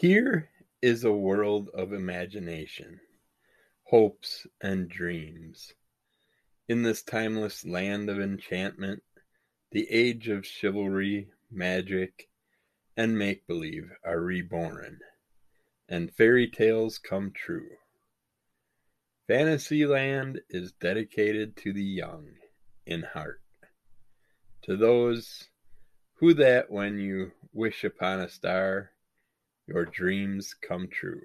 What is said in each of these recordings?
Here is a world of imagination, hopes, and dreams. In this timeless land of enchantment, the age of chivalry, magic, and make believe are reborn, and fairy tales come true. Fantasyland is dedicated to the young in heart, to those who that when you wish upon a star, your dreams come true.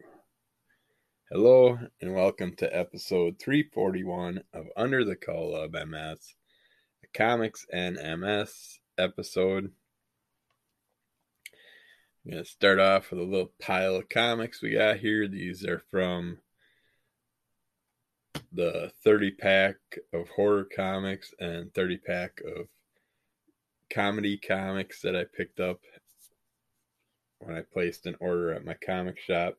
Hello, and welcome to episode 341 of Under the Call of MS, a comics and MS episode. I'm going to start off with a little pile of comics we got here. These are from the 30 pack of horror comics and 30 pack of comedy comics that I picked up when I placed an order at my comic shop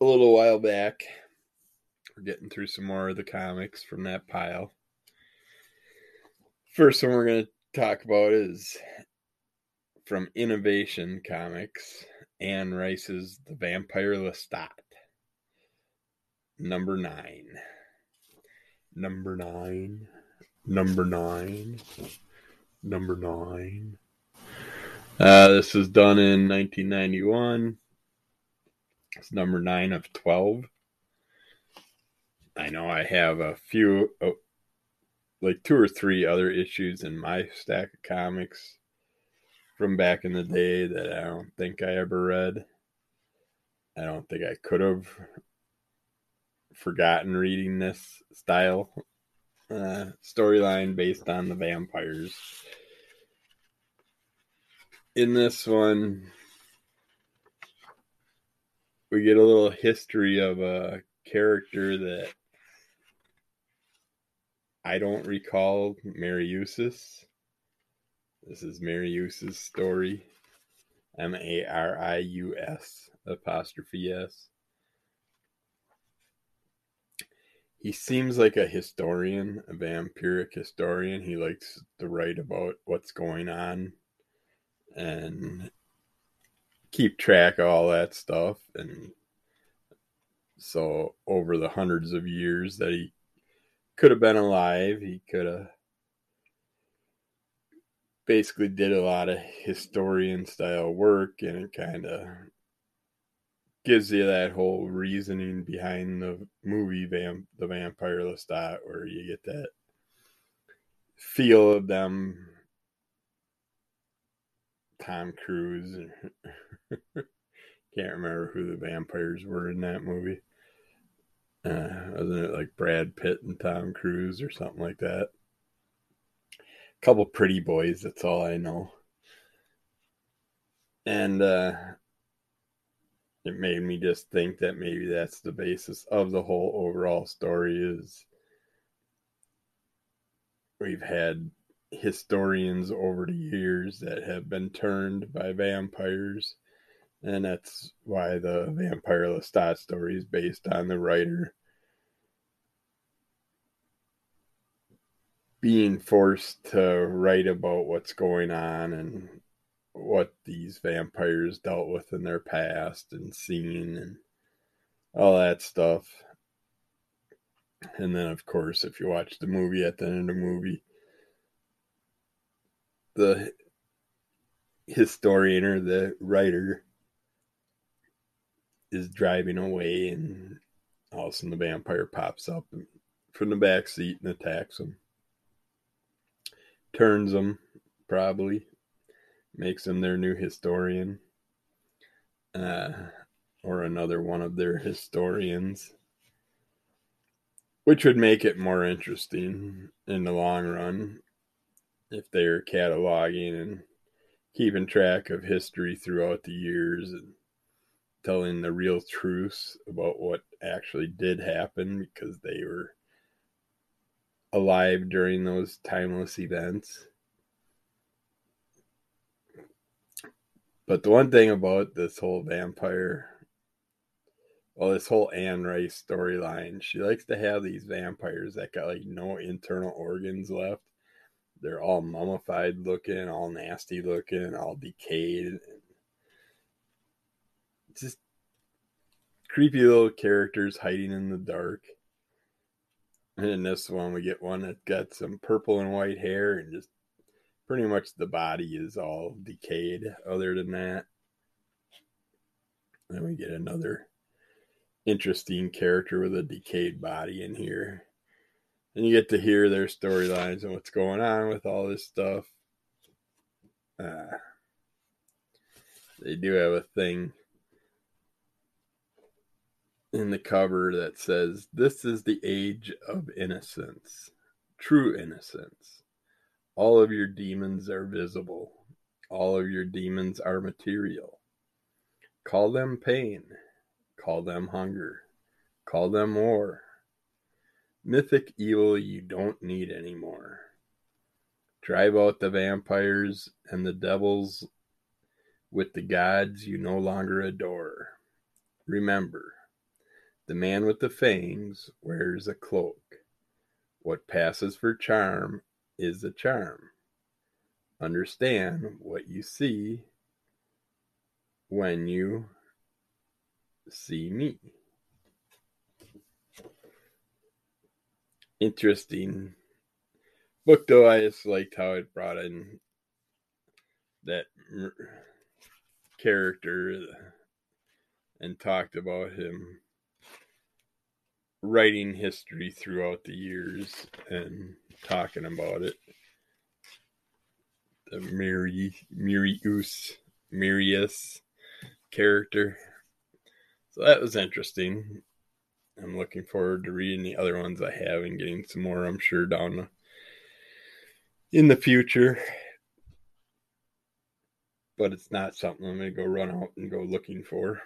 a little while back. We're getting through some more of the comics from that pile. First one we're going to talk about is from Innovation Comics, Anne Rice's The Vampire Lestat. Number nine. Number nine. Number nine. Number nine. Uh, this was done in 1991. It's number nine of 12. I know I have a few, oh, like two or three other issues in my stack of comics from back in the day that I don't think I ever read. I don't think I could have forgotten reading this style uh, storyline based on the vampires in this one, we get a little history of a character that I don't recall, Mary. This is Mary story. M A R I U S apostrophe S. He seems like a historian, a vampiric historian. He likes to write about what's going on and keep track of all that stuff. And so, over the hundreds of years that he could have been alive, he could have basically did a lot of historian style work, and it kind of gives you that whole reasoning behind the movie Vamp- The Vampire Lestat, where you get that feel of them Tom Cruise. Can't remember who the vampires were in that movie. Uh, wasn't it like Brad Pitt and Tom Cruise or something like that? A couple pretty boys, that's all I know. And uh, it made me just think that maybe that's the basis of the whole overall story is we've had historians over the years that have been turned by vampires. And that's why the Vampire Lestat story is based on the writer being forced to write about what's going on and what these vampires dealt with in their past and seen and all that stuff. And then, of course, if you watch the movie at the end of the movie, the historian or the writer is driving away and all of a sudden the vampire pops up from the back seat and attacks him. Turns him probably makes him their new historian uh, or another one of their historians which would make it more interesting in the long run if they're cataloging and keeping track of history throughout the years and telling the real truths about what actually did happen because they were alive during those timeless events. But the one thing about this whole vampire, well, this whole Anne Rice storyline, she likes to have these vampires that got like no internal organs left they're all mummified looking, all nasty looking, all decayed. just creepy little characters hiding in the dark. And in this one, we get one that got some purple and white hair, and just pretty much the body is all decayed. Other than that, then we get another interesting character with a decayed body in here. And you get to hear their storylines and what's going on with all this stuff. Uh, they do have a thing in the cover that says, This is the age of innocence, true innocence. All of your demons are visible, all of your demons are material. Call them pain, call them hunger, call them war. Mythic evil you don't need anymore. Drive out the vampires and the devils with the gods you no longer adore. Remember, the man with the fangs wears a cloak. What passes for charm is a charm. Understand what you see when you see me. Interesting book, though. I just liked how it brought in that character and talked about him writing history throughout the years and talking about it. The Miri Mirius Mirius character. So that was interesting. I'm looking forward to reading the other ones I have and getting some more, I'm sure, down in the future. But it's not something I'm going to go run out and go looking for.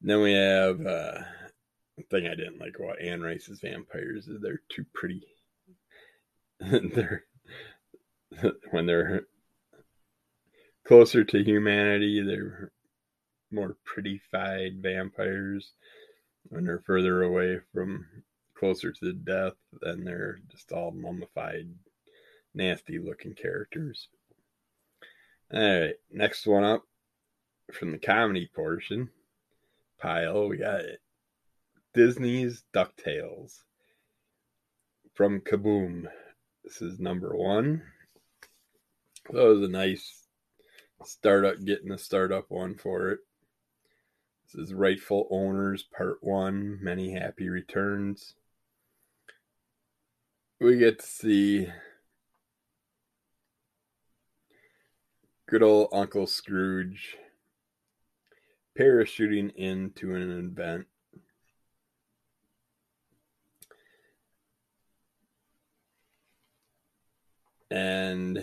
And then we have uh, thing I didn't like about Anne Rice's vampires is they're too pretty. they're when they're closer to humanity, they're more prettified vampires. When they're further away from closer to death, then they're just all mummified, nasty looking characters. All right, next one up from the comedy portion pile, we got Disney's DuckTales from Kaboom. This is number one. That was a nice startup, getting a startup one for it. This is Rightful Owners Part 1 Many Happy Returns. We get to see good old Uncle Scrooge parachuting into an event and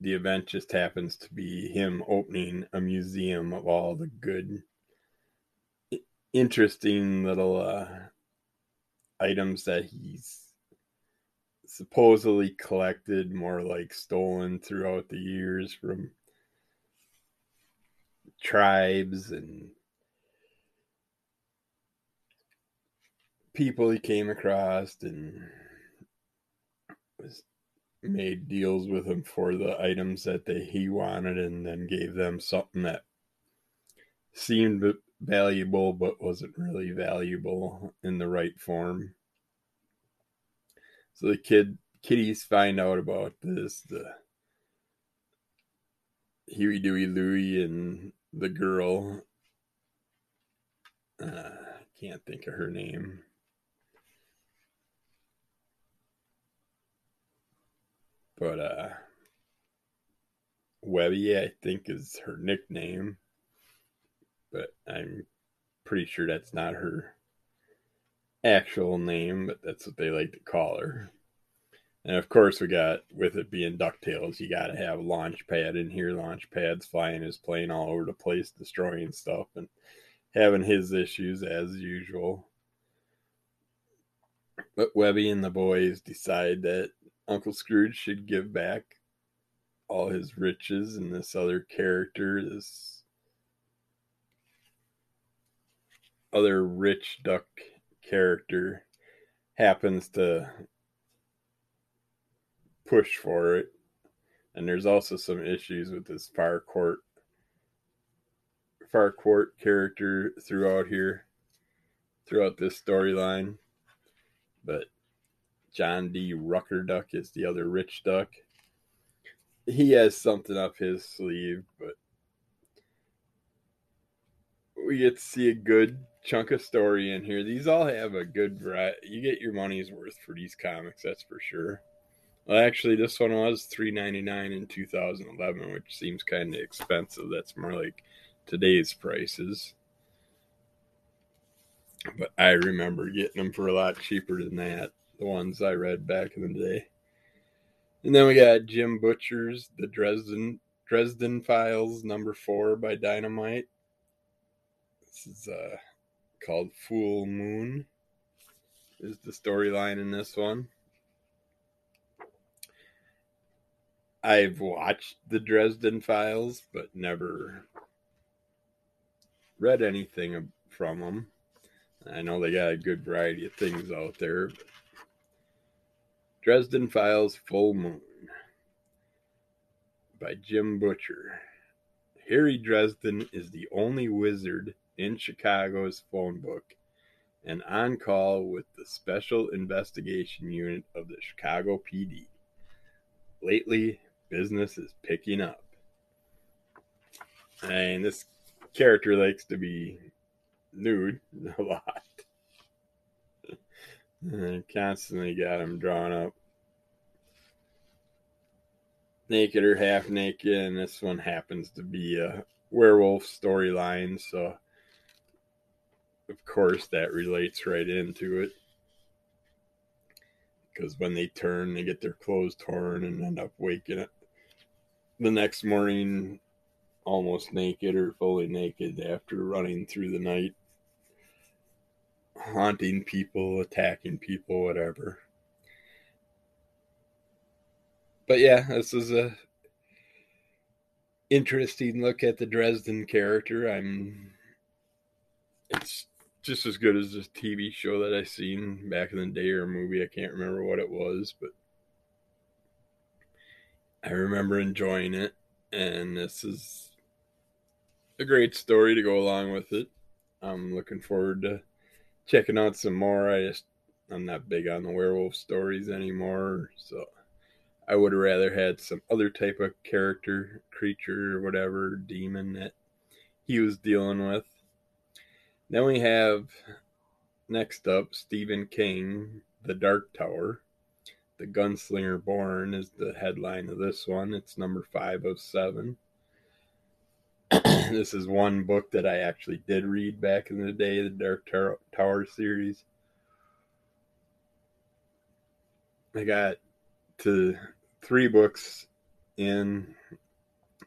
the event just happens to be him opening a museum of all the good interesting little uh, items that he's supposedly collected more like stolen throughout the years from tribes and people he came across and was made deals with him for the items that they, he wanted and then gave them something that seemed valuable but wasn't really valuable in the right form. So the kid kiddies find out about this, the Huey Dewey Louie and the girl uh, can't think of her name. But uh Webby, I think, is her nickname. But I'm pretty sure that's not her actual name, but that's what they like to call her. And of course, we got with it being Ducktales, you got to have Launchpad in here. Launchpad's flying his plane all over the place, destroying stuff and having his issues as usual. But Webby and the boys decide that Uncle Scrooge should give back all his riches, and this other character, this other rich duck character, happens to push for it. And there's also some issues with this fire court Farquhar character throughout here, throughout this storyline. But John D. Rockerduck is the other rich duck. He has something up his sleeve, but we get to see a good chunk of story in here. These all have a good variety. You get your money's worth for these comics, that's for sure. Well, actually, this one was three ninety nine in two thousand eleven, which seems kind of expensive. That's more like today's prices. But I remember getting them for a lot cheaper than that. The ones I read back in the day. And then we got Jim Butcher's The Dresden Dresden Files number four by Dynamite. This is uh, called Full Moon. Is the storyline in this one? I've watched the Dresden Files, but never read anything from them. I know they got a good variety of things out there. Dresden Files Full Moon by Jim Butcher. Harry Dresden is the only wizard in Chicago's phone book and on call with the Special Investigation Unit of the Chicago PD. Lately, business is picking up. And this character likes to be nude a lot. and constantly got him drawn up naked or half naked, and this one happens to be a werewolf storyline, so of course that relates right into it. Because when they turn, they get their clothes torn and end up waking up the next morning almost naked or fully naked after running through the night, haunting people, attacking people, whatever. But yeah, this is a interesting look at the Dresden character. I'm it's just as good as this TV show that I seen back in the day or movie. I can't remember what it was, but I remember enjoying it. And this is a great story to go along with it. I'm looking forward to checking out some more. I just I'm not big on the werewolf stories anymore, so I would have rather had some other type of character, creature, or whatever, demon that he was dealing with. Then we have next up Stephen King, The Dark Tower. The Gunslinger Born is the headline of this one. It's number five of seven. this is one book that I actually did read back in the day, the Dark Tower series. I got to three books in,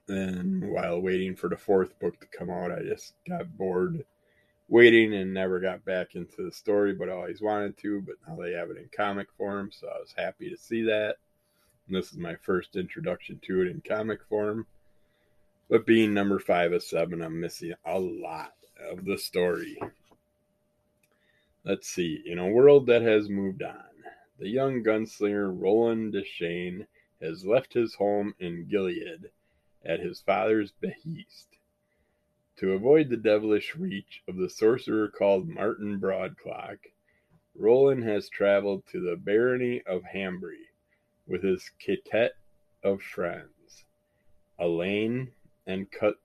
and while waiting for the fourth book to come out, I just got bored waiting and never got back into the story, but always wanted to. But now they have it in comic form, so I was happy to see that. And this is my first introduction to it in comic form. But being number five of seven, I'm missing a lot of the story. Let's see. In a world that has moved on, the young gunslinger Roland Deschain has left his home in Gilead at his father's behest. To avoid the devilish reach of the sorcerer called Marten Broadcloak, Roland has traveled to the barony of Hambry with his quartet of friends, Alain, and Cut-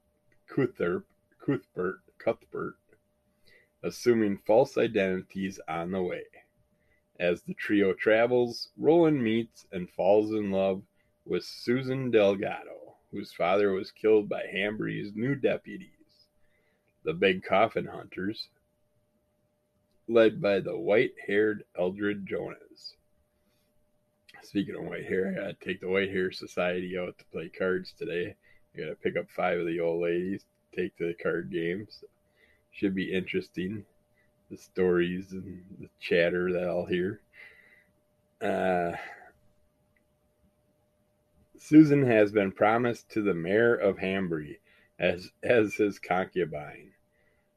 Cuthbert, Cuthbert, Cuthbert, assuming false identities on the way. As the trio travels, Roland meets and falls in love with Susan Delgado, whose father was killed by Hambry's new deputies, the Big Coffin Hunters, led by the white haired Eldred Jonas. Speaking of white hair, I gotta take the White Hair Society out to play cards today. I gotta pick up five of the old ladies, take to the card games. Should be interesting. The stories and the chatter that I'll hear. Uh, Susan has been promised to the mayor of Hambry as as his concubine,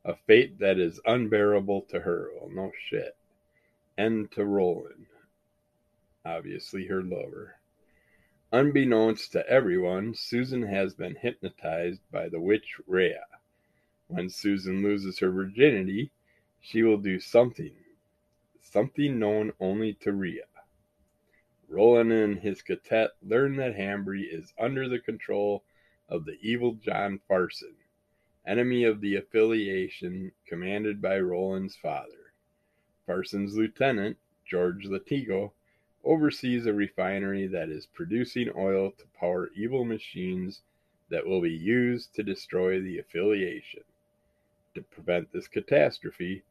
a fate that is unbearable to her. Well, no shit, and to Roland, obviously her lover. Unbeknownst to everyone, Susan has been hypnotized by the witch Rhea, when Susan loses her virginity, she will do something, something known only to Rhea. Roland and his ka-tet learn that Hambry is under the control of the evil John Farson, enemy of the affiliation commanded by Roland's father. Farson's lieutenant, George Latigo, oversees a refinery that is producing oil to power evil machines that will be used to destroy the affiliation. To prevent this catastrophe,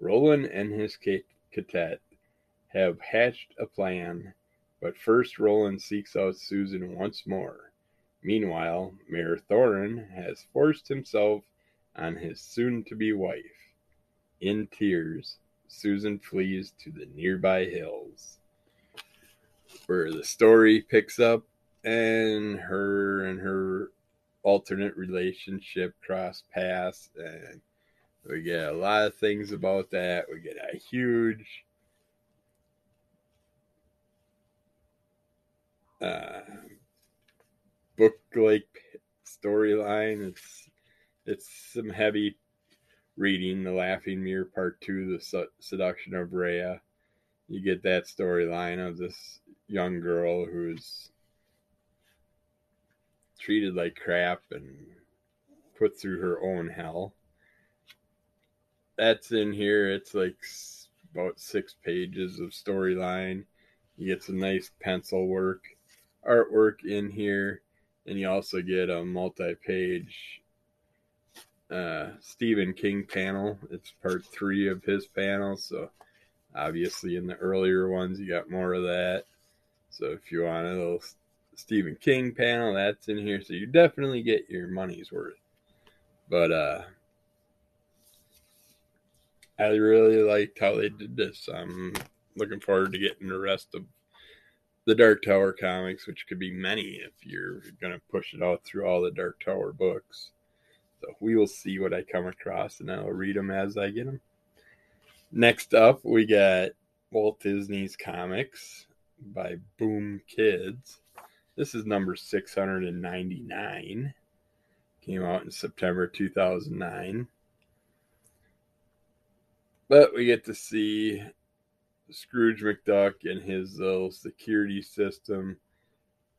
Roland and his ka-tet have hatched a plan, but first Roland seeks out Susan once more. Meanwhile, Mayor Thorin has forced himself on his soon to be wife. In tears, Susan flees to the nearby hills where the story picks up and her and her alternate relationship cross paths and we get a lot of things about that we get a huge uh, like storyline it's it's some heavy reading the laughing mirror part two the seduction of Rhea you get that storyline of this young girl who's treated like crap and put through her own hell. That's in here. It's like about six pages of storyline. You get some nice pencil work, artwork in here, and you also get a multi page uh, Stephen King panel. It's part three of his panel. So, obviously, in the earlier ones, you got more of that. So, if you want a little Stephen King panel, that's in here. So, you definitely get your money's worth. But, uh, I really liked how they did this. I'm looking forward to getting the rest of the Dark Tower comics, which could be many if you're going to push it out through all the Dark Tower books. So we will see what I come across and I'll read them as I get them. Next up, we got Walt Disney's Comics by Boom Kids. This is number 699. Came out in September 2009. But we get to see Scrooge McDuck and his little security system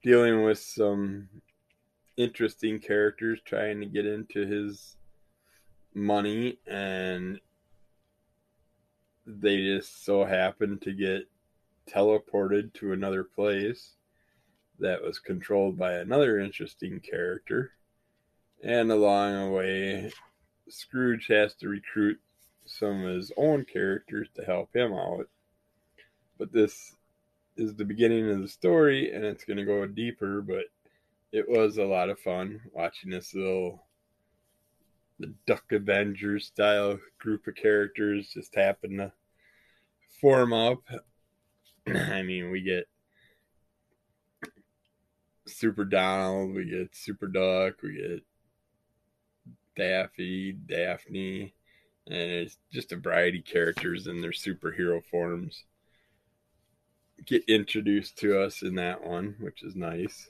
dealing with some interesting characters trying to get into his money and they just so happen to get teleported to another place that was controlled by another interesting character. And along the way, Scrooge has to recruit some of his own characters to help him out. But this is the beginning of the story, and it's going to go deeper, but it was a lot of fun watching this little the Duck Avengers style group of characters just happen to form up. I mean, we get Super Donald, we get Super Duck, we get Daffy, Daphne, and it's just a variety of characters in their superhero forms get introduced to us in that one, which is nice.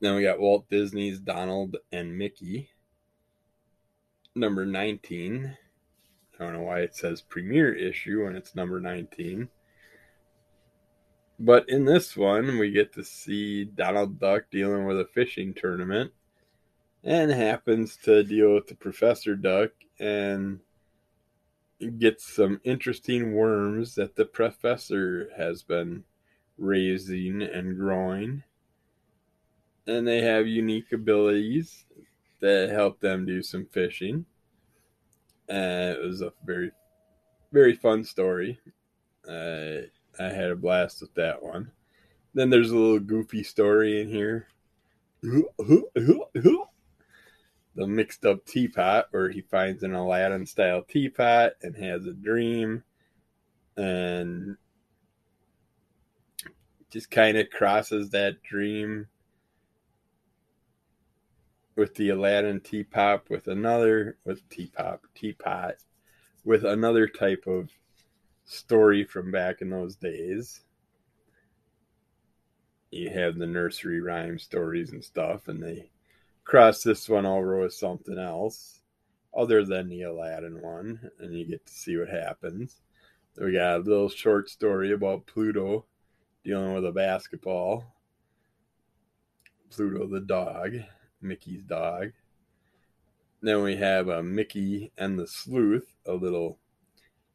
Then we got Walt Disney's Donald and Mickey. Number 19. I don't know why it says premiere issue when it's number 19. But in this one, we get to see Donald Duck dealing with a fishing tournament and happens to deal with the Professor Duck and gets some interesting worms that the professor has been raising and growing and they have unique abilities that help them do some fishing. And it was a very, very fun story. Uh, I had a blast with that one. Then there's a little goofy story in here. The mixed up teapot, where he finds an Aladdin style teapot and has a dream and just kind of crosses that dream with the Aladdin teapot with another with teapot teapot with another type of story from back in those days. You have the nursery rhyme stories and stuff, and they cross this one over with something else other than the Aladdin one, and you get to see what happens. We got a little short story about Pluto dealing with a basketball. Pluto the dog, Mickey's dog. Then we have a Mickey and the Sleuth, a little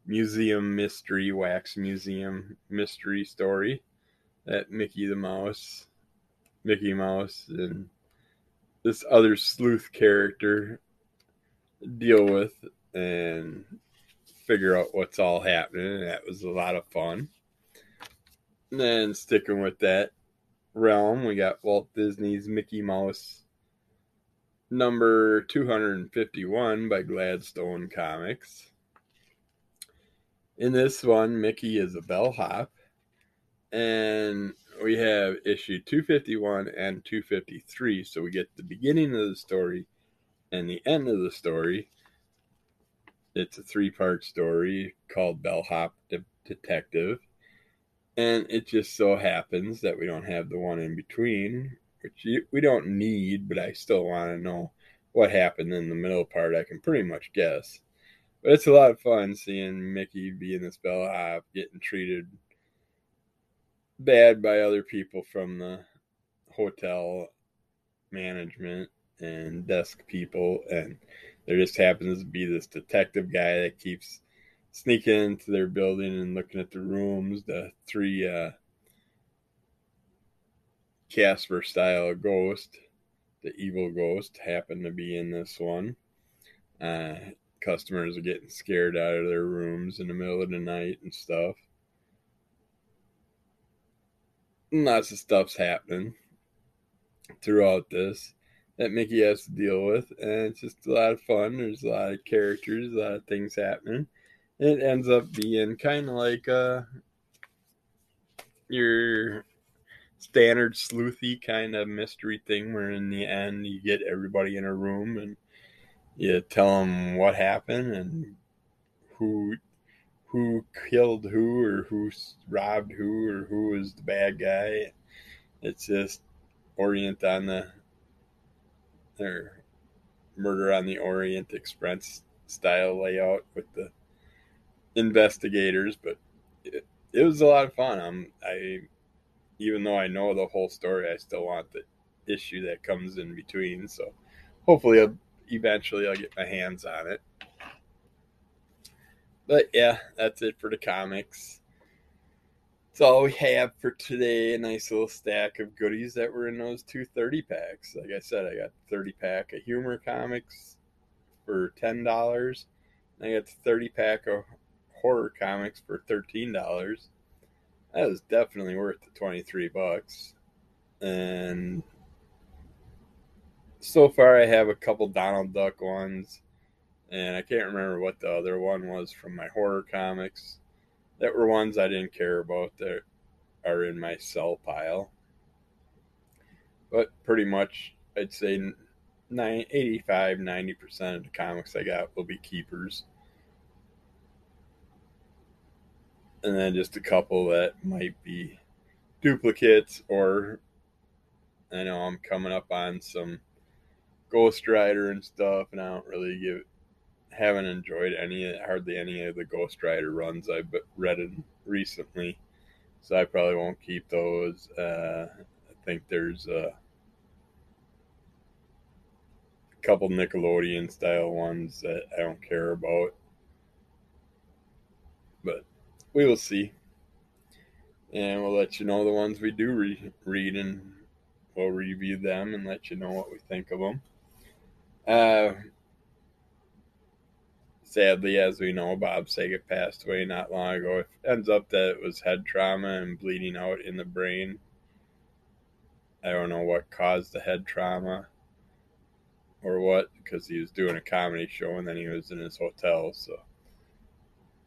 museum mystery, wax museum mystery story that Mickey the Mouse, Mickey Mouse, and this other sleuth character deal with and figure out what's all happening. And That was a lot of fun. And then sticking with that realm, we got Walt Disney's Mickey Mouse number 251 by Gladstone Comics. In this one, Mickey is a bellhop, and we have issue 251 and 253. So we get the beginning of the story and the end of the story. It's a three part story called Bellhop De- Detective. And it just so happens that we don't have the one in between, which we don't need, but I still want to know what happened in the middle part. I can pretty much guess. But it's a lot of fun seeing Mickey being in this bellhop, getting treated bad by other people from the hotel management and desk people and there just happens to be this detective guy that keeps sneaking into their building and looking at the rooms the three uh casper style ghost the evil ghost happened to be in this one. Uh customers are getting scared out of their rooms in the middle of the night and stuff lots of stuff's happening throughout this that Mickey has to deal with, and it's just a lot of fun. There's a lot of characters, a lot of things happening. It ends up being kind of like uh, your standard sleuthy kind of mystery thing, where in the end you get everybody in a room and you tell them what happened and who who killed who or who robbed who or who was the bad guy. It's just orient on the or Murder on the Orient Express style layout with the investigators, but it, it was a lot of fun. I'm I even though I know the whole story, I still want the issue that comes in between. So hopefully, I'll, eventually, I'll get my hands on it. But yeah, that's it for the comics. That's all we have for today. A nice little stack of goodies that were in those two 30 packs. Like I said, I got 30 pack of humor comics for $10. I got the 30 pack of horror comics for $13. That was definitely worth the 23 bucks. And so far I have a couple Donald Duck ones and I can't remember what the other one was from my horror comics that were ones I didn't care about that are in my sell pile. But pretty much, I'd say 85 90% of the comics I got will be keepers. And then just a couple that might be duplicates, or I know I'm coming up on some Ghost Rider and stuff, and I don't really give haven't enjoyed any hardly any of the Ghost Rider runs I've read recently, so I probably won't keep those. Uh, I think there's a couple Nickelodeon style ones that I don't care about, but we will see, and we'll let you know the ones we do re- read and we'll review them and let you know what we think of them. Uh, sadly, as we know, Bob Saget passed away not long ago. It ends up that it was head trauma and bleeding out in the brain. I don't know what caused the head trauma or what, because he was doing a comedy show and then he was in his hotel. So,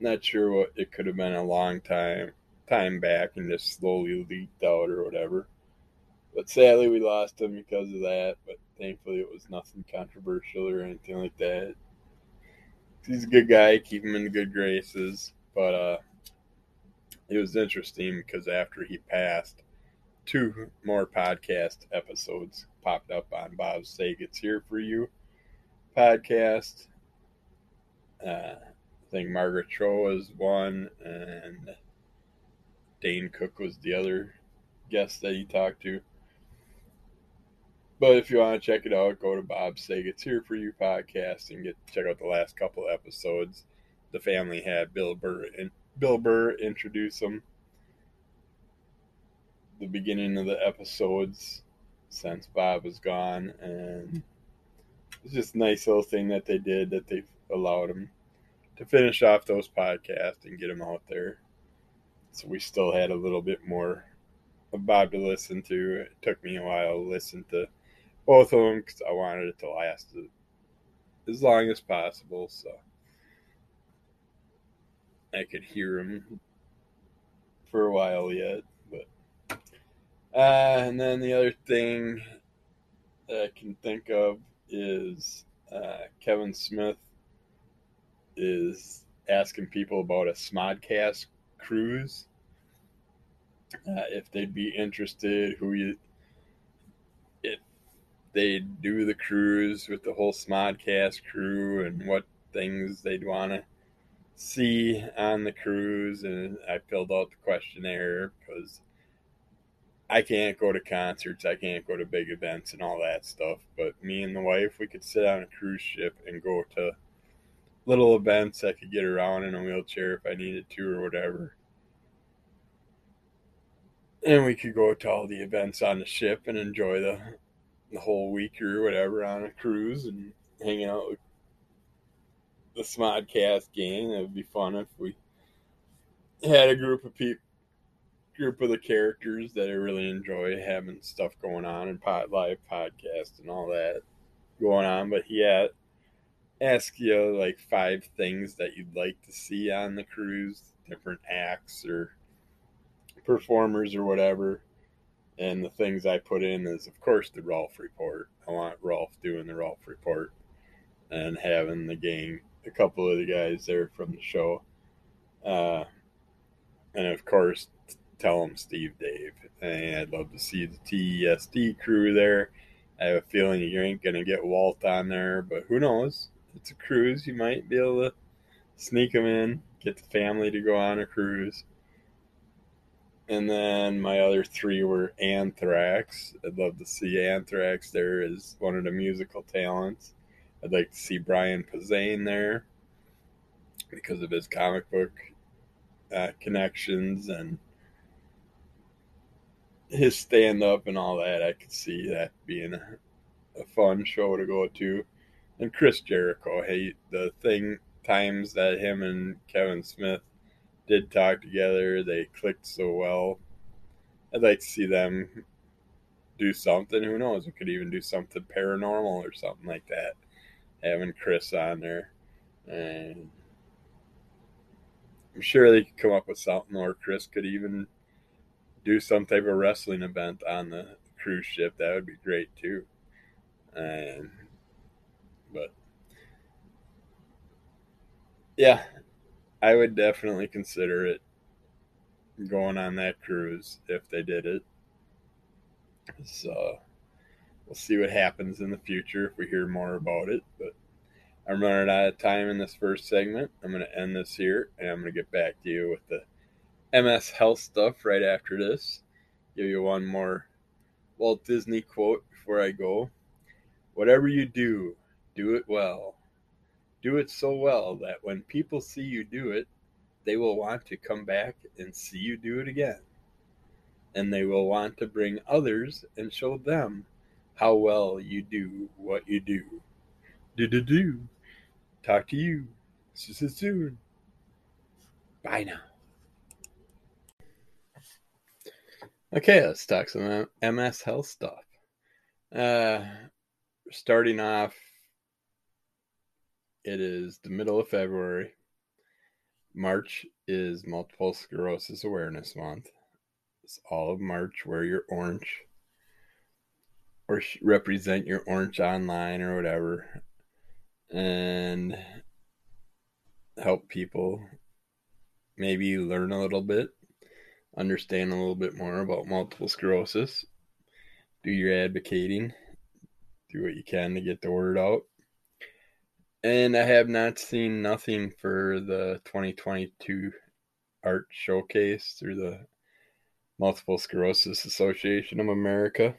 not sure what it could have been a long time time back and just slowly leaked out or whatever. But sadly, we lost him because of that. But thankfully, it was nothing controversial or anything like that he's a good guy. Keep him in good graces. But uh, it was interesting because after he passed, two more podcast episodes popped up on Bob Saget's Here For You podcast. Uh, I think Margaret Cho was one, and Dane Cook was the other guest that he talked to. But if you want to check it out, go to Bob Saget's Here For You podcast and get check out the last couple episodes. The family had Bill Burr and Bill Burr introduce them. The beginning of the episodes since Bob was gone, and it's just a nice little thing that they did that they allowed him to finish off those podcasts and get them out there. So we still had a little bit more of Bob to listen to. It took me a while to listen to both of them because I wanted it to last as long as possible. So I could hear him for a while yet. But uh, and then the other thing that I can think of is uh, Kevin Smith is asking people about a Smodcast cruise. Uh, if they'd be interested, who you, they do the cruise with the whole Smodcast crew and what things they'd want to see on the cruise. And I filled out the questionnaire because I can't go to concerts, I can't go to big events and all that stuff. But me and the wife, we could sit on a cruise ship and go to little events I could get around in a wheelchair if I needed to or whatever. And we could go to all the events on the ship and enjoy the the whole week or whatever on a cruise and hanging out with the Smodcast gang. It would be fun if we had a group of people group of the characters that I really enjoy having stuff going on and pod live podcast and all that going on. But had ask you like five things that you'd like to see on the cruise, different acts or performers or whatever. And the things I put in is, of course, the Rolf report. I want Rolf doing the Rolf report and having the gang, a couple of the guys there from the show. Uh, and of course, tell them Steve Dave. And I'd love to see the TESD crew there. I have a feeling you ain't going to get Walt on there, but who knows? It's a cruise. You might be able to sneak them in, get the family to go on a cruise. And then my other three were Anthrax. I'd love to see Anthrax there as one of the musical talents. I'd like to see Brian Posehn there because of his comic book uh, connections and his stand up and all that. I could see that being a, a fun show to go to. And Chris Jericho, hey, the thing times that him and Kevin Smith did talk together, they clicked so well. I'd like to see them do something. Who knows? We could even do something paranormal or something like that. Having Chris on there. And I'm sure they could come up with something, or Chris could even do some type of wrestling event on the cruise ship. That would be great too. But yeah, I would definitely consider it going on that cruise if they did it. So we'll see what happens in the future if we hear more about it. But I'm running out of time in this first segment. I'm going to end this here and I'm going to get back to you with the MS Health stuff right after this. Give you one more Walt Disney quote before I go. Whatever you do, do it well. Do it so well that when people see you do it, they will want to come back and see you do it again. And they will want to bring others and show them how well you do what you do. Do do do. Talk to you soon. Bye now. Okay, let's talk some MS Health stuff. Uh, starting off, it is the middle of February. March is Multiple Sclerosis Awareness Month. It's all of March. Wear your orange or represent your orange online or whatever and help people maybe learn a little bit understand a little bit more about multiple sclerosis, do your advocating, do what you can to get the word out. And I have not seen nothing for the 2022 art showcase through the Multiple Sclerosis Association of America,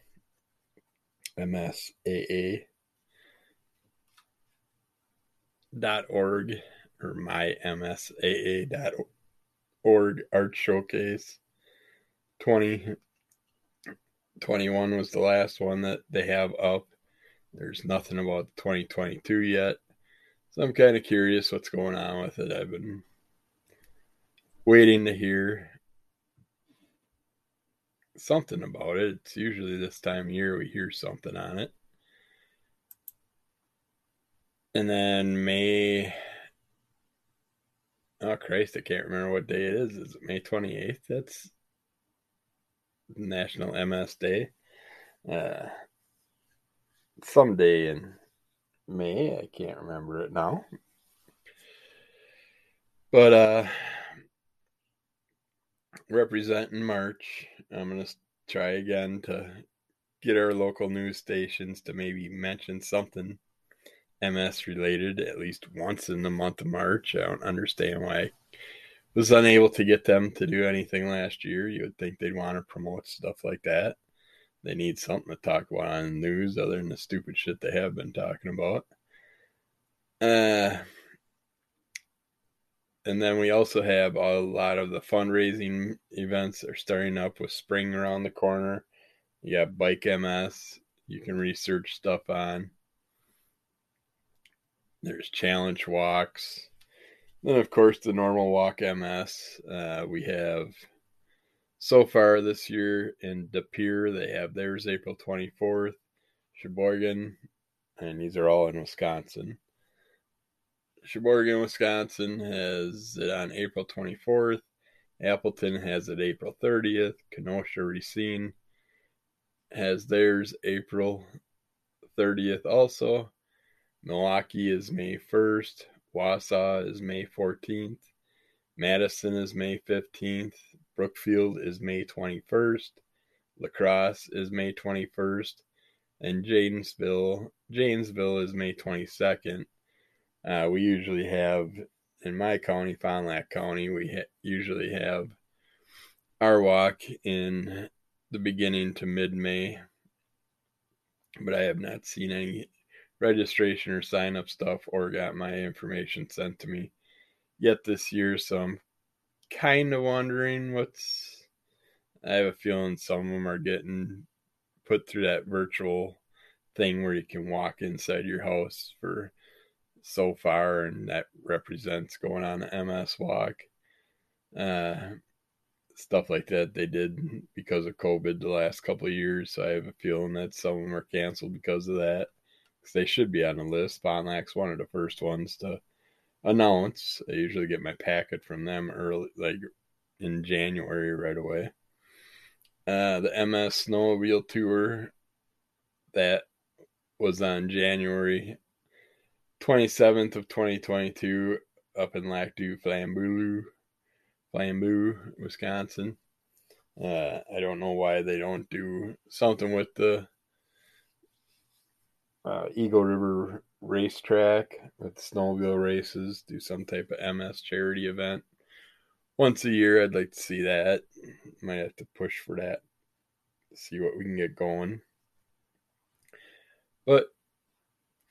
MSAA dot org or my MSAA dot org art showcase 2021 was the last one that they have up. There's nothing about 2022 yet. So I'm kind of curious what's going on with it. I've been waiting to hear something about it. It's usually this time of year we hear something on it. And then May. Oh Christ, I can't remember what day it is. Is it May 28th? That's National MS Day. Uh, someday in May, I can't remember it now. But uh representing March. I'm going to try again to get our local news stations to maybe mention something MS related at least once in the month of March. I don't understand why I was unable to get them to do anything last year. You would think they'd want to promote stuff like that. They need something to talk about on the news other than the stupid shit they have been talking about. Uh, and then we also have a lot of the fundraising events are starting up with spring around the corner. You got Bike MS, you can research stuff on. There's challenge walks. Then, of course, the normal walk MS. Uh, we have so far this year in De Pere, they have theirs April 24th, Sheboygan, and these are all in Wisconsin. Sheboygan, Wisconsin has it on April 24th. Appleton has it April 30th. Kenosha Racine has theirs April 30th also. Milwaukee is May 1st. Wausau is May 14th. Madison is May 15th. Brookfield is May 21st. La Crosse is May 21st. And Janesville, Janesville is May 22nd. Uh, we usually have in my county, Fond Lac County, we ha- usually have our walk in the beginning to mid May, but I have not seen any registration or sign up stuff or got my information sent to me yet this year. So I'm kind of wondering what's. I have a feeling some of them are getting put through that virtual thing where you can walk inside your house for so far, and that represents going on the MS walk. Uh, stuff like that they did because of COVID the last couple of years. So I have a feeling that some of them are canceled because of that. Because they should be on the list. Lac's one of the first ones to announce. I usually get my packet from them early, like in January right away. Uh, the MS Snowmobile Tour that was on January 27th of 2022 up in Lac du Flambeau, Flambeau, Wisconsin. Uh, I don't know why they don't do something with the uh, Eagle River racetrack with snowmobile races, do some type of MS charity event once a year. I'd like to see that. Might have to push for that, see what we can get going. But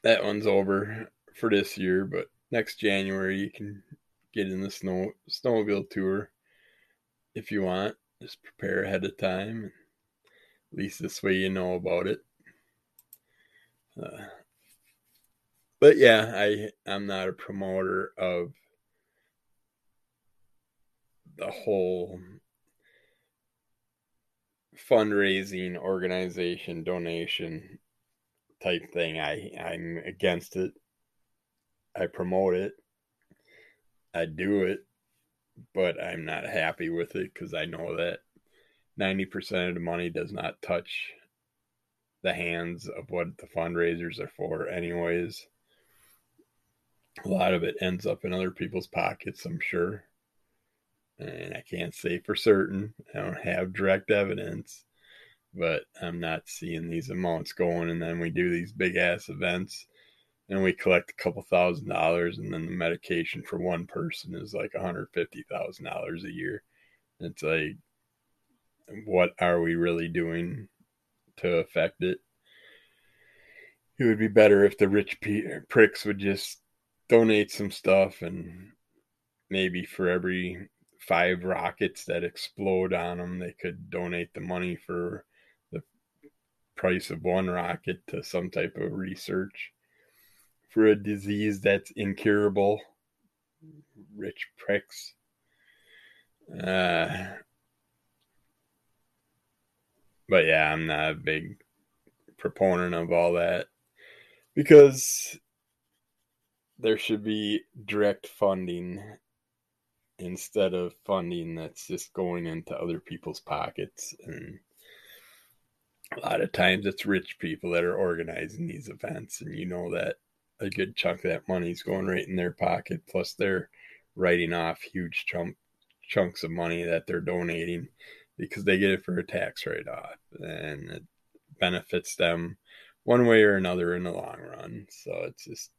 that one's over for this year, but next January you can get in the snow snowmobile tour if you want. Just prepare ahead of time. At least this way you know about it. Uh, but yeah, I I'm not a promoter of the whole fundraising organization donation type thing. I I'm against it. I promote it. I do it, but I'm not happy with it because I know that 90% of the money does not touch the hands of what the fundraisers are for, anyways. A lot of it ends up in other people's pockets, I'm sure. And I can't say for certain. I don't have direct evidence. but I'm not seeing these amounts going. And then we do these big ass events and we collect a couple thousand dollars, and then the medication for one person is like $150,000 a year. It's like, what are we really doing to affect it? It would be better if the rich pricks would just donate some stuff and maybe for every five rockets that explode on them, they could donate the money for the price of one rocket to some type of research for a disease that's incurable. Rich pricks. Uh, but yeah, I'm not a big proponent of all that because there should be direct funding instead of funding that's just going into other people's pockets. And a lot of times it's rich people that are organizing these events and you know that a good chunk of that money is going right in their pocket plus they're writing off huge chunk chunks of money that they're donating because they get it for a tax write-off and it benefits them one way or another in the long run. So it's just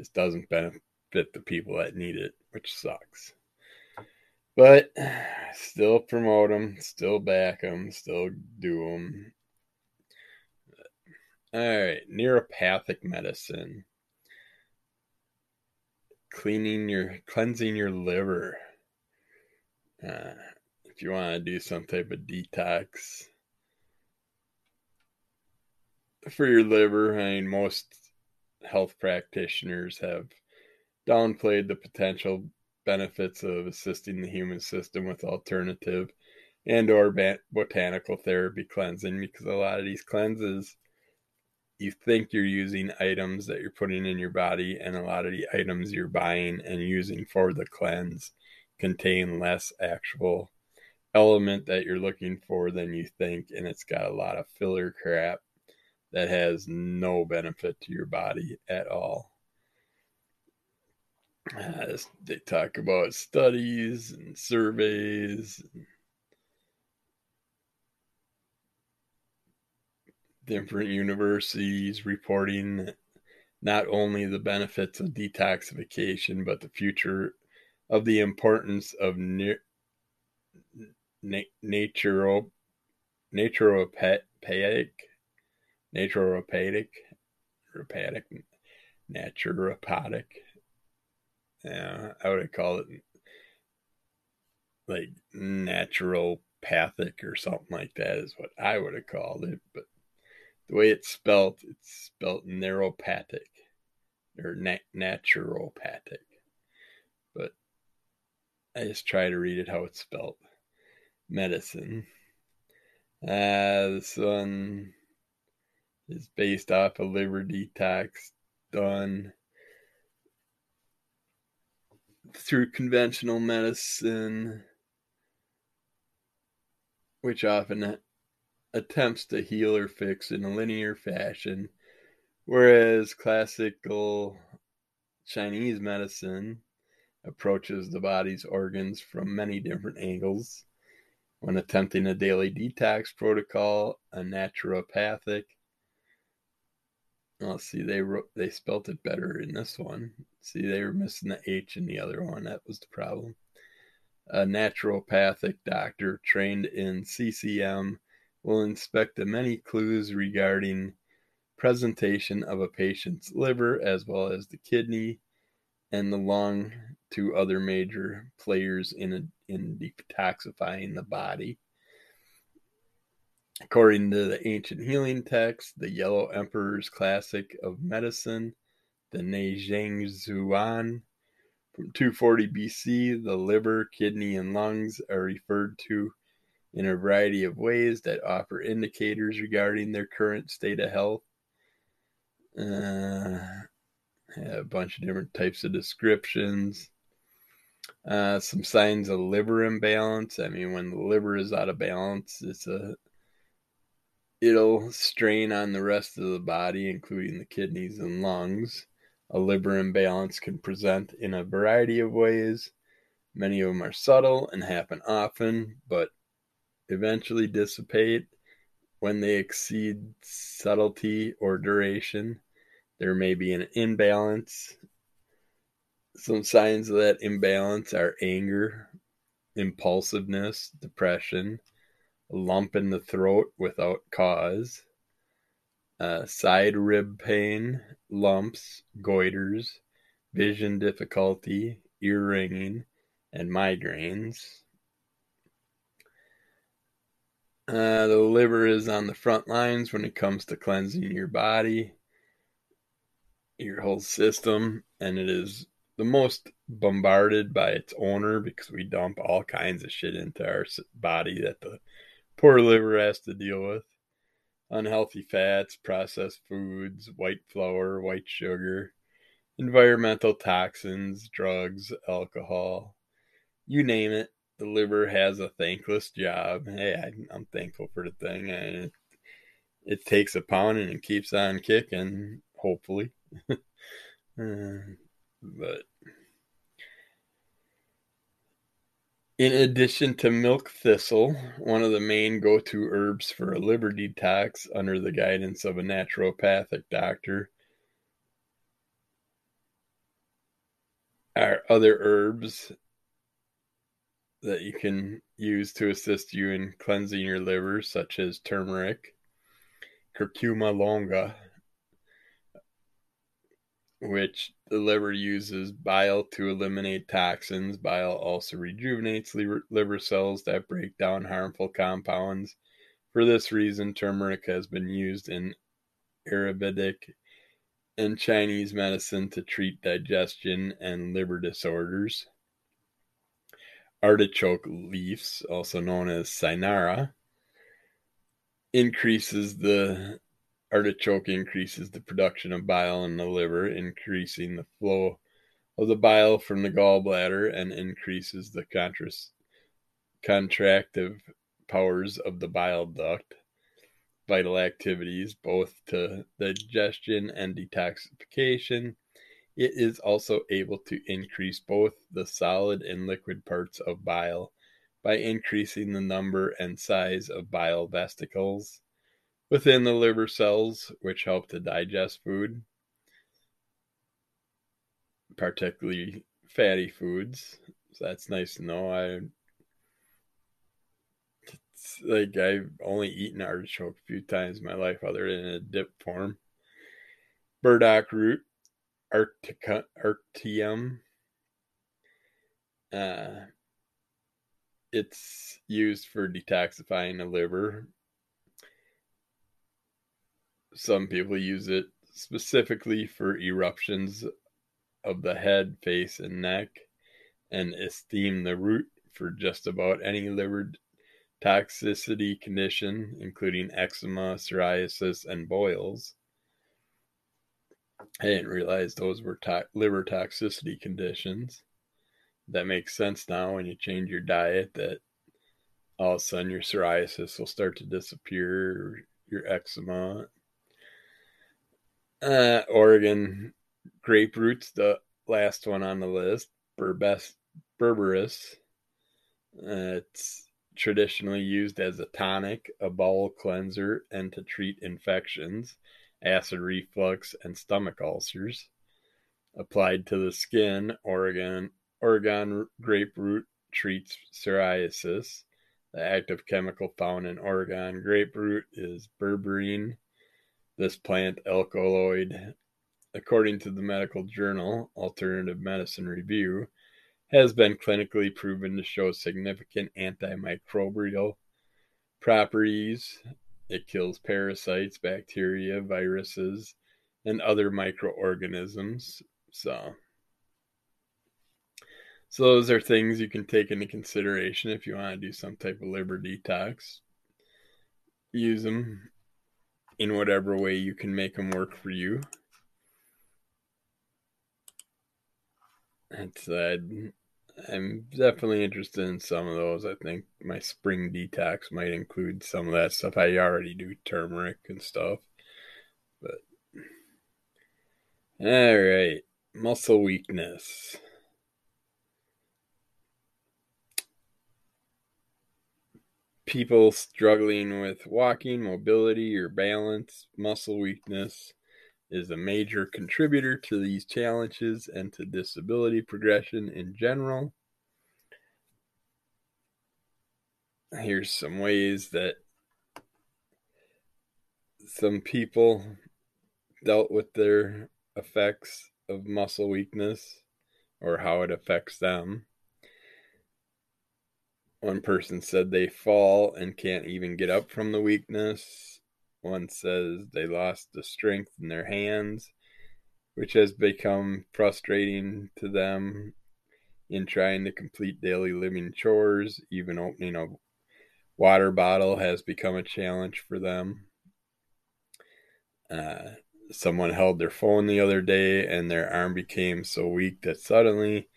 just doesn't benefit the people that need it which sucks. But still promote them, still back them, still do them. All right, neuropathic medicine. Cleaning your, cleansing your liver. Uh, if you want to do some type of detox for your liver, I mean, most health practitioners have downplayed the potential benefits of assisting the human system with alternative and or botanical therapy cleansing because a lot of these cleanses you think you're using items that you're putting in your body and a lot of the items you're buying and using for the cleanse contain less actual element that you're looking for than you think and it's got a lot of filler crap that has no benefit to your body at all. They talk about studies and surveys and different universities reporting not only the benefits of detoxification but the future of the importance of na- na- natural naturopathic naturopathic naturopathic naturopathic yeah, I would call it like naturopathic or something like that is what I would have called it. But the way it's spelt, it's spelt neuropathic or nat- naturopathic. But I just try to read it how it's spelt. Medicine. Uh, this one is based off a liver detox done through conventional medicine, which often attempts to heal or fix in a linear fashion, whereas classical Chinese medicine approaches the body's organs from many different angles. When attempting a daily detox protocol, a naturopathic Let's see, they wrote they spelt it better in this one. See, they were missing the H in the other one. That was the problem. A naturopathic doctor trained in CCM will inspect the many clues regarding presentation of a patient's liver as well as the kidney and the lung to other major players in a, in detoxifying the body. According to the ancient healing text, the Yellow Emperor's Classic of Medicine, the Neizheng Zuan, from 240 BC, the liver, kidney, and lungs are referred to in a variety of ways that offer indicators regarding their current state of health. Uh, a bunch of different types of descriptions. Uh, some signs of liver imbalance. I mean, when the liver is out of balance, it's a It'll strain on the rest of the body, including the kidneys and lungs. A liver imbalance can present in a variety of ways. Many of them are subtle and happen often, but eventually dissipate. when they exceed subtlety or duration, there may be an imbalance. Some signs of that imbalance are anger, impulsiveness, depression, lump in the throat without cause, uh, side rib pain, lumps, goiters, vision difficulty, ear ringing, and migraines. Uh, the liver is on the front lines when it comes to cleansing your body, your whole system, and it is the most bombarded by its owner because we dump all kinds of shit into our body that the poor liver has to deal with unhealthy fats, processed foods, white flour, white sugar, environmental toxins, drugs, alcohol, you name it. The liver has a thankless job. Hey, I, am thankful for the thing. It, it takes a pound and keeps on kicking, hopefully. uh, but In addition to milk thistle, one of the main go to herbs for a liver detox under the guidance of a naturopathic doctor are other herbs that you can use to assist you in cleansing your liver, such as turmeric, curcuma longa, which the liver uses bile to eliminate toxins. Bile also rejuvenates liver, liver cells that break down harmful compounds. For this reason, turmeric has been used in Ayurvedic and Chinese medicine to treat digestion and liver disorders. Artichoke leaves, also known as cynara, increases the Artichoke increases the production of bile in the liver, increasing the flow of the bile from the gallbladder and increases the contractive powers of the bile duct. Vital activities, both to digestion and detoxification. It is also able to increase both the solid and liquid parts of bile by increasing the number and size of bile vesicles within the liver cells, which help to digest food, particularly fatty foods. So that's nice to know. I like I've only eaten artichoke a few times in my life, other than in a dip form. Burdock root, Artica, Arctium. Uh, it's used for detoxifying the liver some people use it specifically for eruptions of the head, face, and neck, and esteem the root for just about any liver toxicity condition, including eczema, psoriasis, and boils. I didn't realize those were to- liver toxicity conditions. That makes sense now when you change your diet that all of a sudden your psoriasis will start to disappear, your eczema, uh, Oregon grape roots, the last one on the list. Berbes, berberis. Uh, it's traditionally used as a tonic, a bowel cleanser, and to treat infections, acid reflux, and stomach ulcers. Applied to the skin, Oregon Oregon grape root treats psoriasis. The active chemical found in Oregon grape root is berberine, this plant alkaloid, according to the medical journal Alternative Medicine Review, has been clinically proven to show significant antimicrobial properties. It kills parasites, bacteria, viruses, and other microorganisms. So, so those are things you can take into consideration if you want to do some type of liver detox. Use them in whatever way you can make them work for you. It's uh, I'm definitely interested in some of those. I think my spring detox might include some of that stuff. I already do turmeric and stuff. But all right, muscle weakness. People struggling with walking, mobility, or balance, muscle weakness is a major contributor to these challenges and to disability progression in general. Here's some ways that some people dealt with their effects of muscle weakness or how it affects them. One person said they fall and can't even get up from the weakness. One says they lost the strength in their hands, which has become frustrating to them in trying to complete daily living chores. Even opening a water bottle has become a challenge for them. Uh, someone held their phone the other day and their arm became so weak that suddenly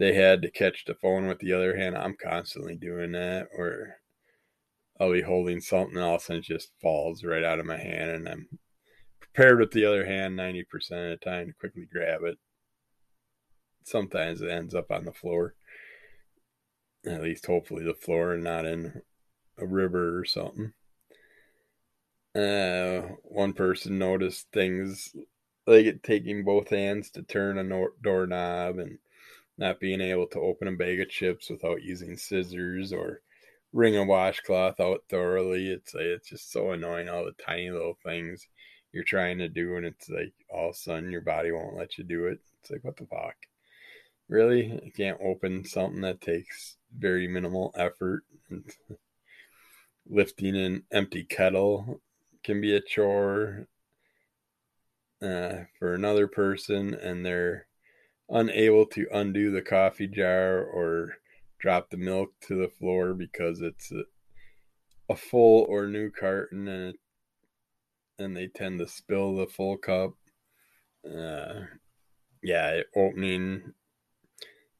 they had to catch the phone with the other hand. I'm constantly doing that, or I'll be holding something else and it just falls right out of my hand, and I'm prepared with the other hand 90% of the time to quickly grab it. Sometimes it ends up on the floor, at least hopefully the floor and not in a river or something. Uh, one person noticed things like it taking both hands to turn a no- doorknob and not being able to open a bag of chips without using scissors or wring a washcloth out thoroughly. It's it's just so annoying all the tiny little things you're trying to do and it's like all of a sudden your body won't let you do it. It's like what the fuck? Really? Can't open something that takes very minimal effort. Lifting an empty kettle can be a chore uh, for another person and they're unable to undo the coffee jar or drop the milk to the floor because it's a, a full or new carton and and they tend to spill the full cup. Uh, yeah, opening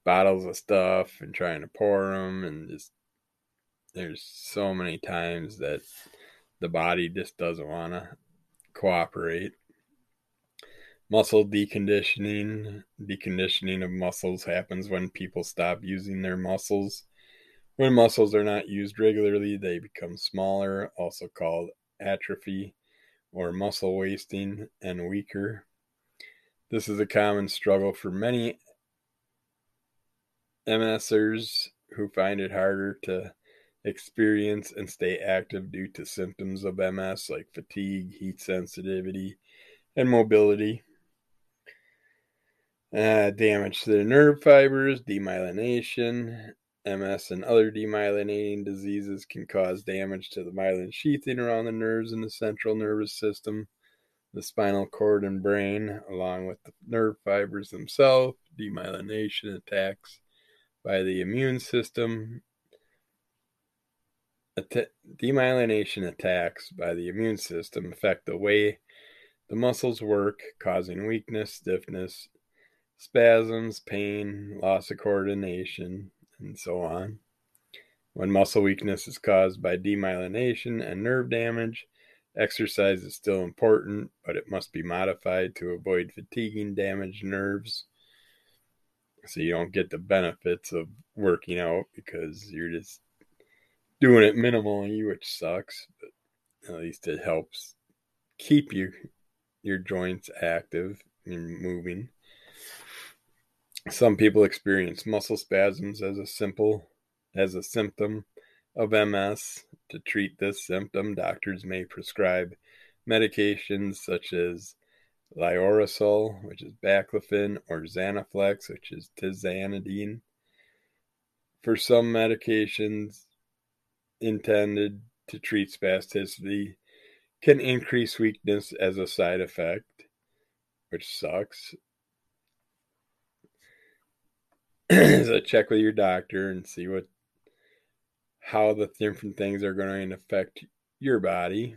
bottles of stuff and trying to pour them and just there's so many times that the body just doesn't want to cooperate. Muscle deconditioning. Deconditioning of muscles happens when people stop using their muscles. When muscles are not used regularly, they become smaller, also called atrophy or muscle wasting, and weaker. This is a common struggle for many MSers who find it harder to experience and stay active due to symptoms of MS like fatigue, heat sensitivity, and mobility. Uh, damage to the nerve fibers, demyelination. MS and other demyelinating diseases can cause damage to the myelin sheathing around the nerves in the central nervous system, the spinal cord, and brain, along with the nerve fibers themselves. Demyelination attacks by the immune system demyelination attacks by the immune system affect the way the muscles work, causing weakness, stiffness, spasms, pain, loss of coordination, and so on. When muscle weakness is caused by demyelination and nerve damage, exercise is still important, but it must be modified to avoid fatiguing damaged nerves. So you don't get the benefits of working out because you're just doing it minimally, which sucks, but at least it helps keep you your joints active and moving. Some people experience muscle spasms as a simple as a symptom of MS. To treat this symptom, doctors may prescribe medications such as Lioresal, which is baclofen, or Zanaflex, which is tizanidine. For some medications, intended to treat spasticity can increase weakness as a side effect, which sucks. so check with your doctor and see what how the different things are going to affect your body.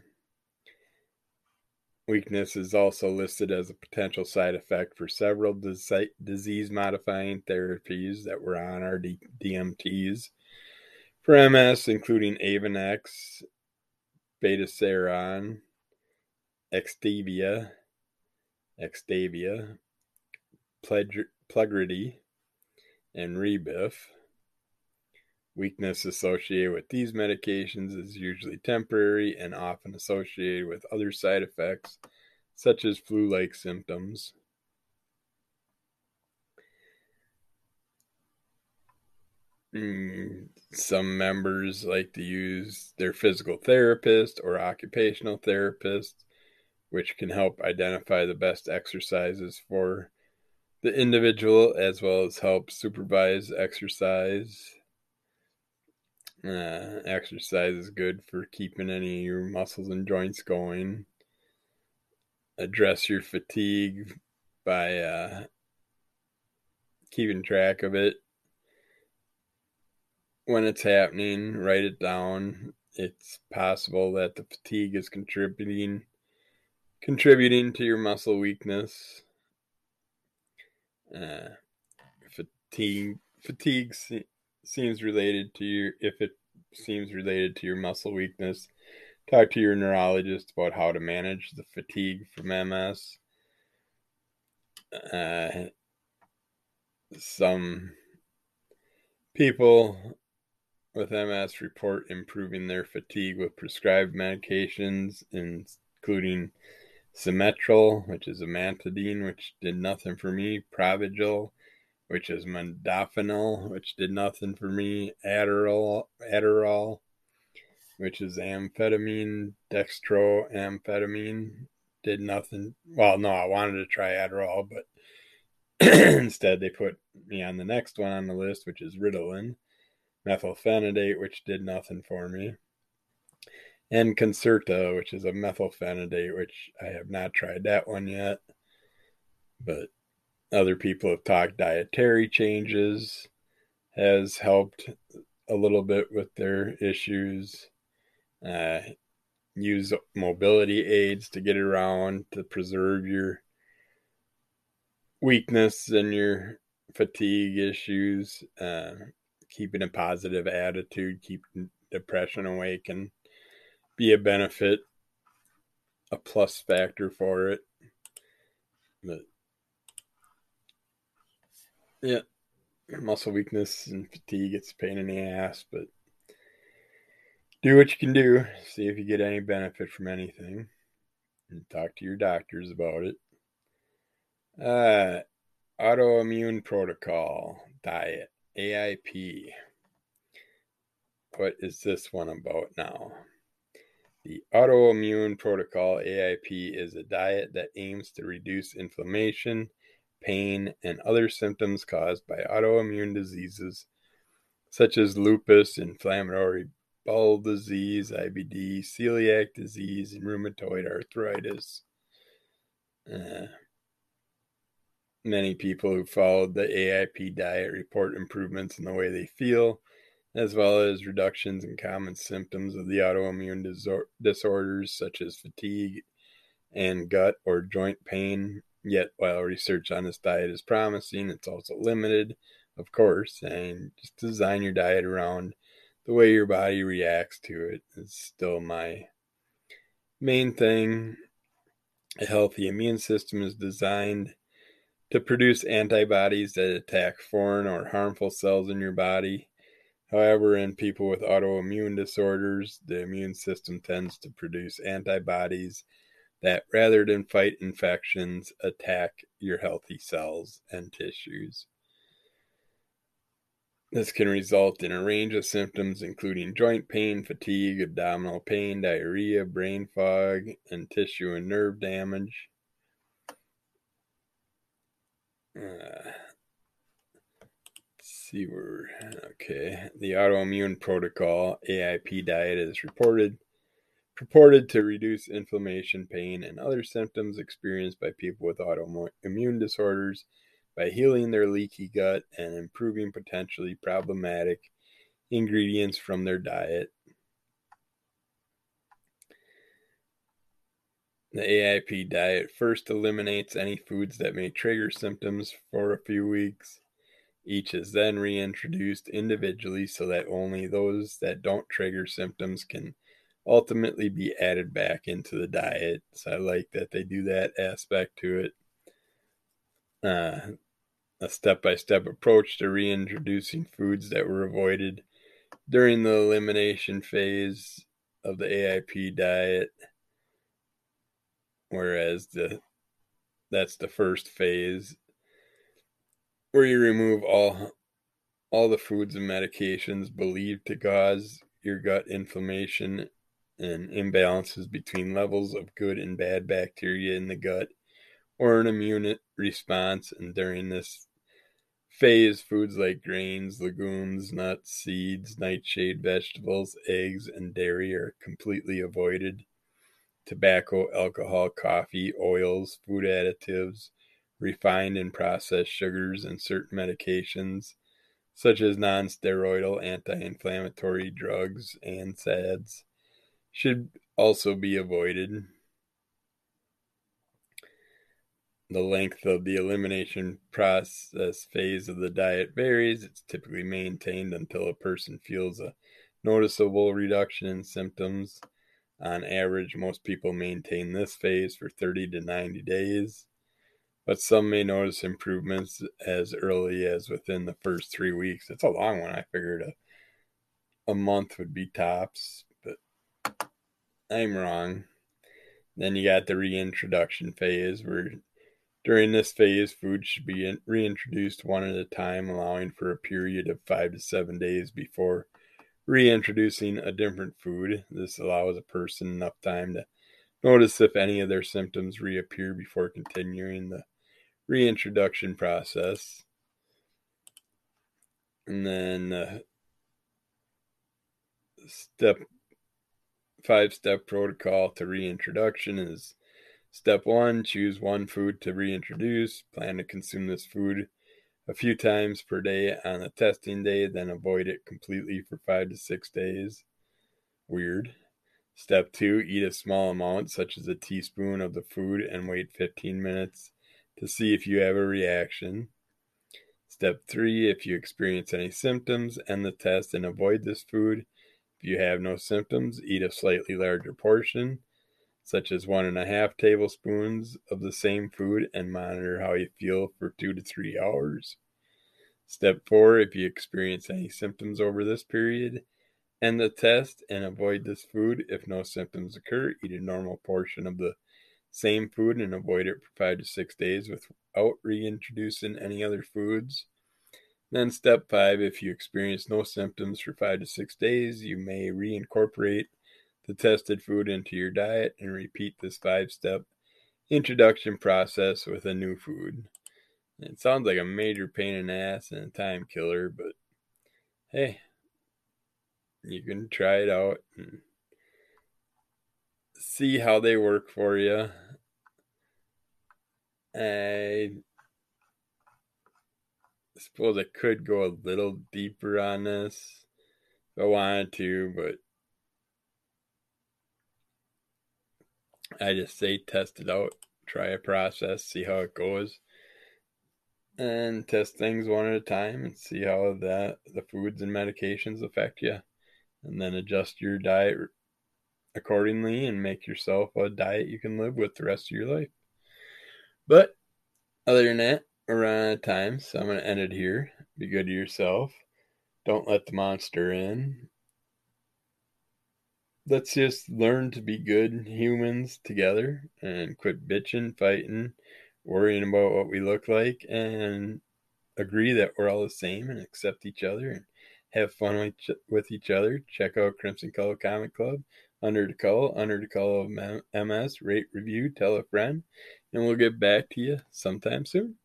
Weakness is also listed as a potential side effect for several disease modifying therapies that were on our DMTs for MS, including Avonex, Betaseron, Extavia, Extavia, Plegridy, and Rebif. Weakness associated with these medications is usually temporary and often associated with other side effects, such as flu like symptoms. Mm, some members like to use their physical therapist or occupational therapist, which can help identify the best exercises for the individual as well as help supervise exercise. Uh, exercise is good for keeping any of your muscles and joints going. Address your fatigue by uh, keeping track of it. When it's happening, write it down. It's possible that the fatigue is contributing contributing to your muscle weakness. Uh, fatigue fatigue seems related to your if it seems related to your muscle weakness talk to your neurologist about how to manage the fatigue from ms uh, some people with ms report improving their fatigue with prescribed medications including Symmetrel, which is amantadine, which did nothing for me, Provigil, which is modafinil, which did nothing for me. Adderall, Adderall, which is amphetamine, dextroamphetamine, did nothing. Well, no, I wanted to try Adderall, but instead they put me on the next one on the list, which is Ritalin, methylphenidate, which did nothing for me. And Concerta, which is a methylphenidate, which I have not tried that one yet. But other people have talked dietary changes has helped a little bit with their issues. Uh, use mobility aids to get around to preserve your weakness and your fatigue issues. Uh, keeping a positive attitude, keeping depression away can be a benefit, a plus factor for it. But yeah, muscle weakness and fatigue. It's a pain in the ass, but do what you can do. See if you get any benefit from anything, and talk to your doctors about it. Uh, autoimmune protocol diet AIP. What is this one about now? The autoimmune protocol AIP is a diet that aims to reduce inflammation pain, and other symptoms caused by autoimmune diseases such as lupus, inflammatory bowel disease, IBD, celiac disease, and rheumatoid arthritis. Uh, many people who followed the AIP diet report improvements in the way they feel, as well as reductions in common symptoms of the autoimmune disor- disorders such as fatigue and gut or joint pain, Yet, while research on this diet is promising, it's also limited, of course, and just design your diet around the way your body reacts to it is still my main thing. A healthy immune system is designed to produce antibodies that attack foreign or harmful cells in your body. However, in people with autoimmune disorders, the immune system tends to produce antibodies that rather than fight infections, attack your healthy cells and tissues. This can result in a range of symptoms, including joint pain, fatigue, abdominal pain, diarrhea, brain fog, and tissue and nerve damage. Uh, see where, okay. The autoimmune protocol AIP diet is reported purported to reduce inflammation, pain, and other symptoms experienced by people with autoimmune disorders by healing their leaky gut and improving potentially problematic ingredients from their diet. The AIP diet first eliminates any foods that may trigger symptoms for a few weeks. Each is then reintroduced individually so that only those that don't trigger symptoms can ultimately be added back into the diet. So I like that they do that aspect to it. Uh, a step by step approach to reintroducing foods that were avoided during the elimination phase of the AIP diet, whereas the that's the first phase where you remove all all the foods and medications believed to cause your gut inflammation and imbalances between levels of good and bad bacteria in the gut or an immune response. And during this phase foods like grains legumes nuts seeds nightshade vegetables eggs and dairy are completely avoided. Tobacco alcohol coffee oils food additives refined and processed sugars and certain medications such as non-steroidal anti-inflammatory drugs and NSAIDs should also be avoided. The length of the elimination process phase of the diet varies. It's typically maintained until a person feels a noticeable reduction in symptoms. On average, most people maintain this phase for 30 to 90 days, but some may notice improvements as early as within the first three weeks. It's a long one. I figured a, a month would be tops, but I'm wrong. Then you got the reintroduction phase, where during this phase, food should be reintroduced one at a time, allowing for a period of five to seven days before reintroducing a different food. This allows a person enough time to notice if any of their symptoms reappear before continuing the reintroduction process. And then uh, step five step protocol to reintroduction is step one choose one food to reintroduce. Plan to consume this food a few times per day on the testing day then avoid it completely for five to six days. Weird. Step two eat a small amount such as a teaspoon of the food and wait 15 minutes to see if you have a reaction step three if you experience any symptoms end the test and avoid this food if you have no symptoms, eat a slightly larger portion, such as one and a half tablespoons of the same food, and monitor how you feel for two to three hours. Step four if you experience any symptoms over this period, end the test and avoid this food. If no symptoms occur, eat a normal portion of the same food and avoid it for five to six days without reintroducing any other foods. Then, step five if you experience no symptoms for five to six days, you may reincorporate the tested food into your diet and repeat this five step introduction process with a new food. It sounds like a major pain in the ass and a time killer, but hey, you can try it out and see how they work for you. Eh, I suppose I could go a little deeper on this if I wanted to, but I just say test it out, try a process, see how it goes, and test things one at a time and see how that the foods and medications affect you, and then adjust your diet accordingly and make yourself a diet you can live with the rest of your life. But other than that, we're out of time, so I'm going to end it here. Be good to yourself. Don't let the monster in. Let's just learn to be good humans together and quit bitching, fighting, worrying about what we look like, and agree that we're all the same and accept each other and have fun with each other. Check out Crimson Color Comic Club, Under the call, Under the call of MS, rate, review, tell a friend, and we'll get back to you sometime soon.